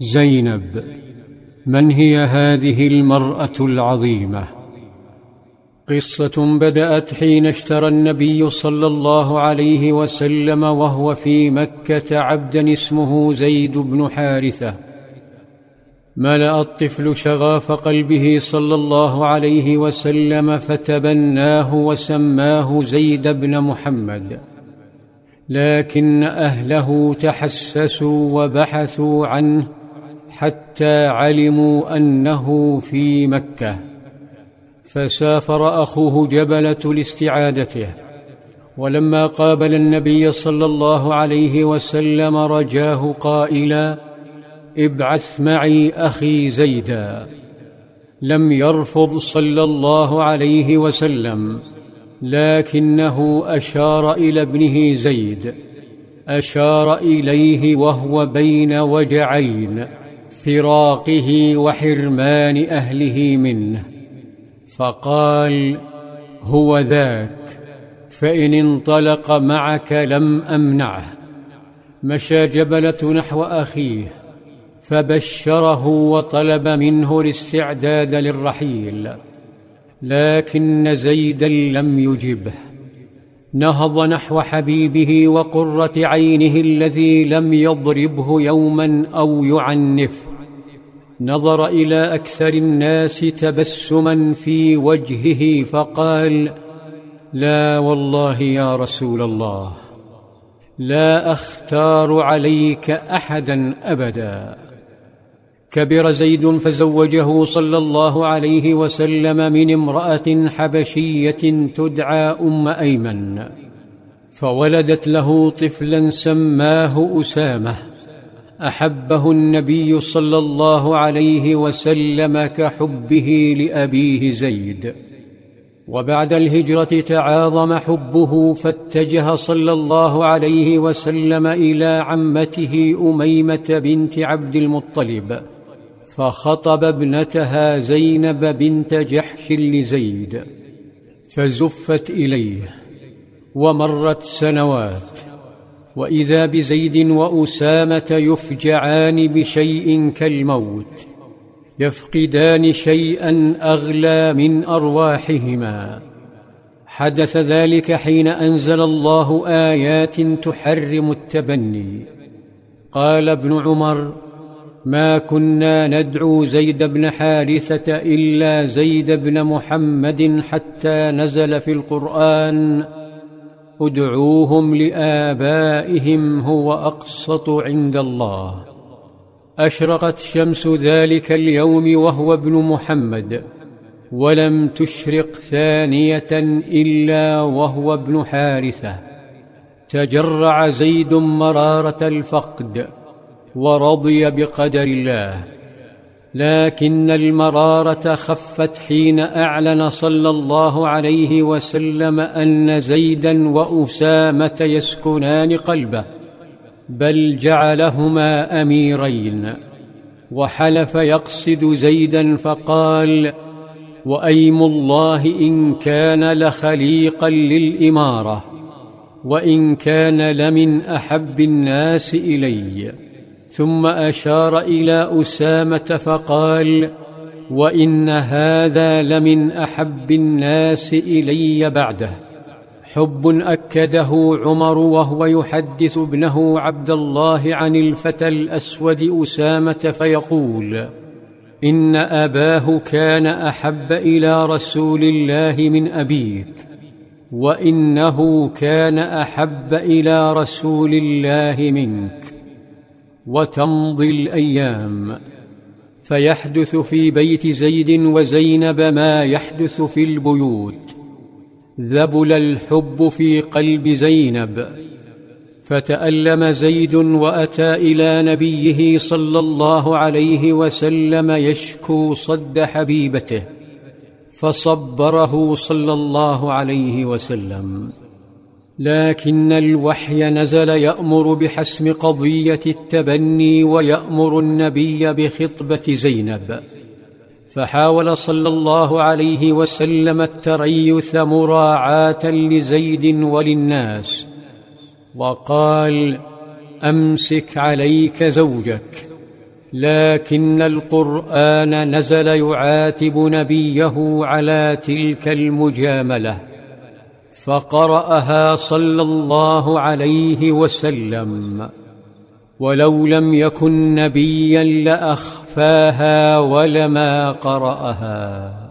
زينب من هي هذه المرأة العظيمة؟ قصة بدأت حين اشترى النبي صلى الله عليه وسلم وهو في مكة عبدا اسمه زيد بن حارثة. ملأ الطفل شغاف قلبه صلى الله عليه وسلم فتبناه وسماه زيد بن محمد. لكن أهله تحسسوا وبحثوا عنه حتى علموا أنه في مكة. فسافر أخوه جبله لاستعادته ولما قابل النبي صلى الله عليه وسلم رجاه قائلا ابعث معي أخي زيدا. لم يرفض صلى الله عليه وسلم لكنه أشار إلى ابنه زيد. أشار إليه وهو بين وجعين. فراقه وحرمان أهله منه فقال هو ذاك فإن انطلق معك لم أمنعه مشى جبلة نحو أخيه فبشره وطلب منه الاستعداد للرحيل لكن زيدا لم يجبه. نهض نحو حبيبه وقرة عينه الذي لم يضربه يوما أو يعنفه نظر إلى أكثر الناس تبسما في وجهه فقال لا والله يا رسول الله لا أختار عليك أحدا أبدا. كبر زيد فزوجه صلى الله عليه وسلم من امرأة حبشية تدعى أم أيمن فولدت له طفلا سماه أسامة أحبه النبي صلى الله عليه وسلم كحبه لأبيه زيد. وبعد الهجرة تعاظم حبه فاتجه صلى الله عليه وسلم إلى عمته أميمة بنت عبد المطلب. فخطب ابنتها زينب بنت جحش لزيد فزفت إليه ومرت سنوات وإذا بزيد وأسامة يفجعان بشيء كالموت يفقدان شيئا أغلى من أرواحهما. حدث ذلك حين أنزل الله آيات تحرم التبني. قال ابن عمر ما كنا ندعو زيد بن حارثة إلا زيد بن محمد حتى نزل في القرآن. ادعوهم لآبائهم هو أقسط عند الله. أشرقت شمس ذلك اليوم وهو ابن محمد. ولم تشرق ثانية إلا وهو ابن حارثة. تجرع زيد مرارة الفقد. ورضي بقدر الله. لكن المرارة خفت حين أعلن صلى الله عليه وسلم أن زيدا وأسامة يسكنان قلبه بل جعلهما أميرين. وحلف يقصد زيدا فقال وأيم الله إن كان لخليقا للإمارة وإن كان لمن أحب الناس إلي. ثم أشار إلى أسامة فقال وإن هذا لمن أحب الناس إلي بعده. حب أكده عمر وهو يحدث ابنه عبد الله عن الفتى الأسود أسامة فيقول إن أباه كان أحب إلى رسول الله من أبيك وإنه كان أحب إلى رسول الله منك. وتمضي الأيام. فيحدث في بيت زيد وزينب ما يحدث في البيوت. ذبل الحب في قلب زينب. فتألم زيد وأتى إلى نبيه صلى الله عليه وسلم يشكو صد حبيبته. فصبره صلى الله عليه وسلم. لكن الوحي نزل يأمر بحسم قضية التبني ويأمر النبي بخطبة زينب. فحاول صلى الله عليه وسلم التريث مراعاة لزيد وللناس وقال أمسك عليك زوجك. لكن القرآن نزل يعاتب نبيه على تلك المجاملة. فقرأها صلى الله عليه وسلم. ولو لم يكن نبيا لأخفاها ولما قرأها.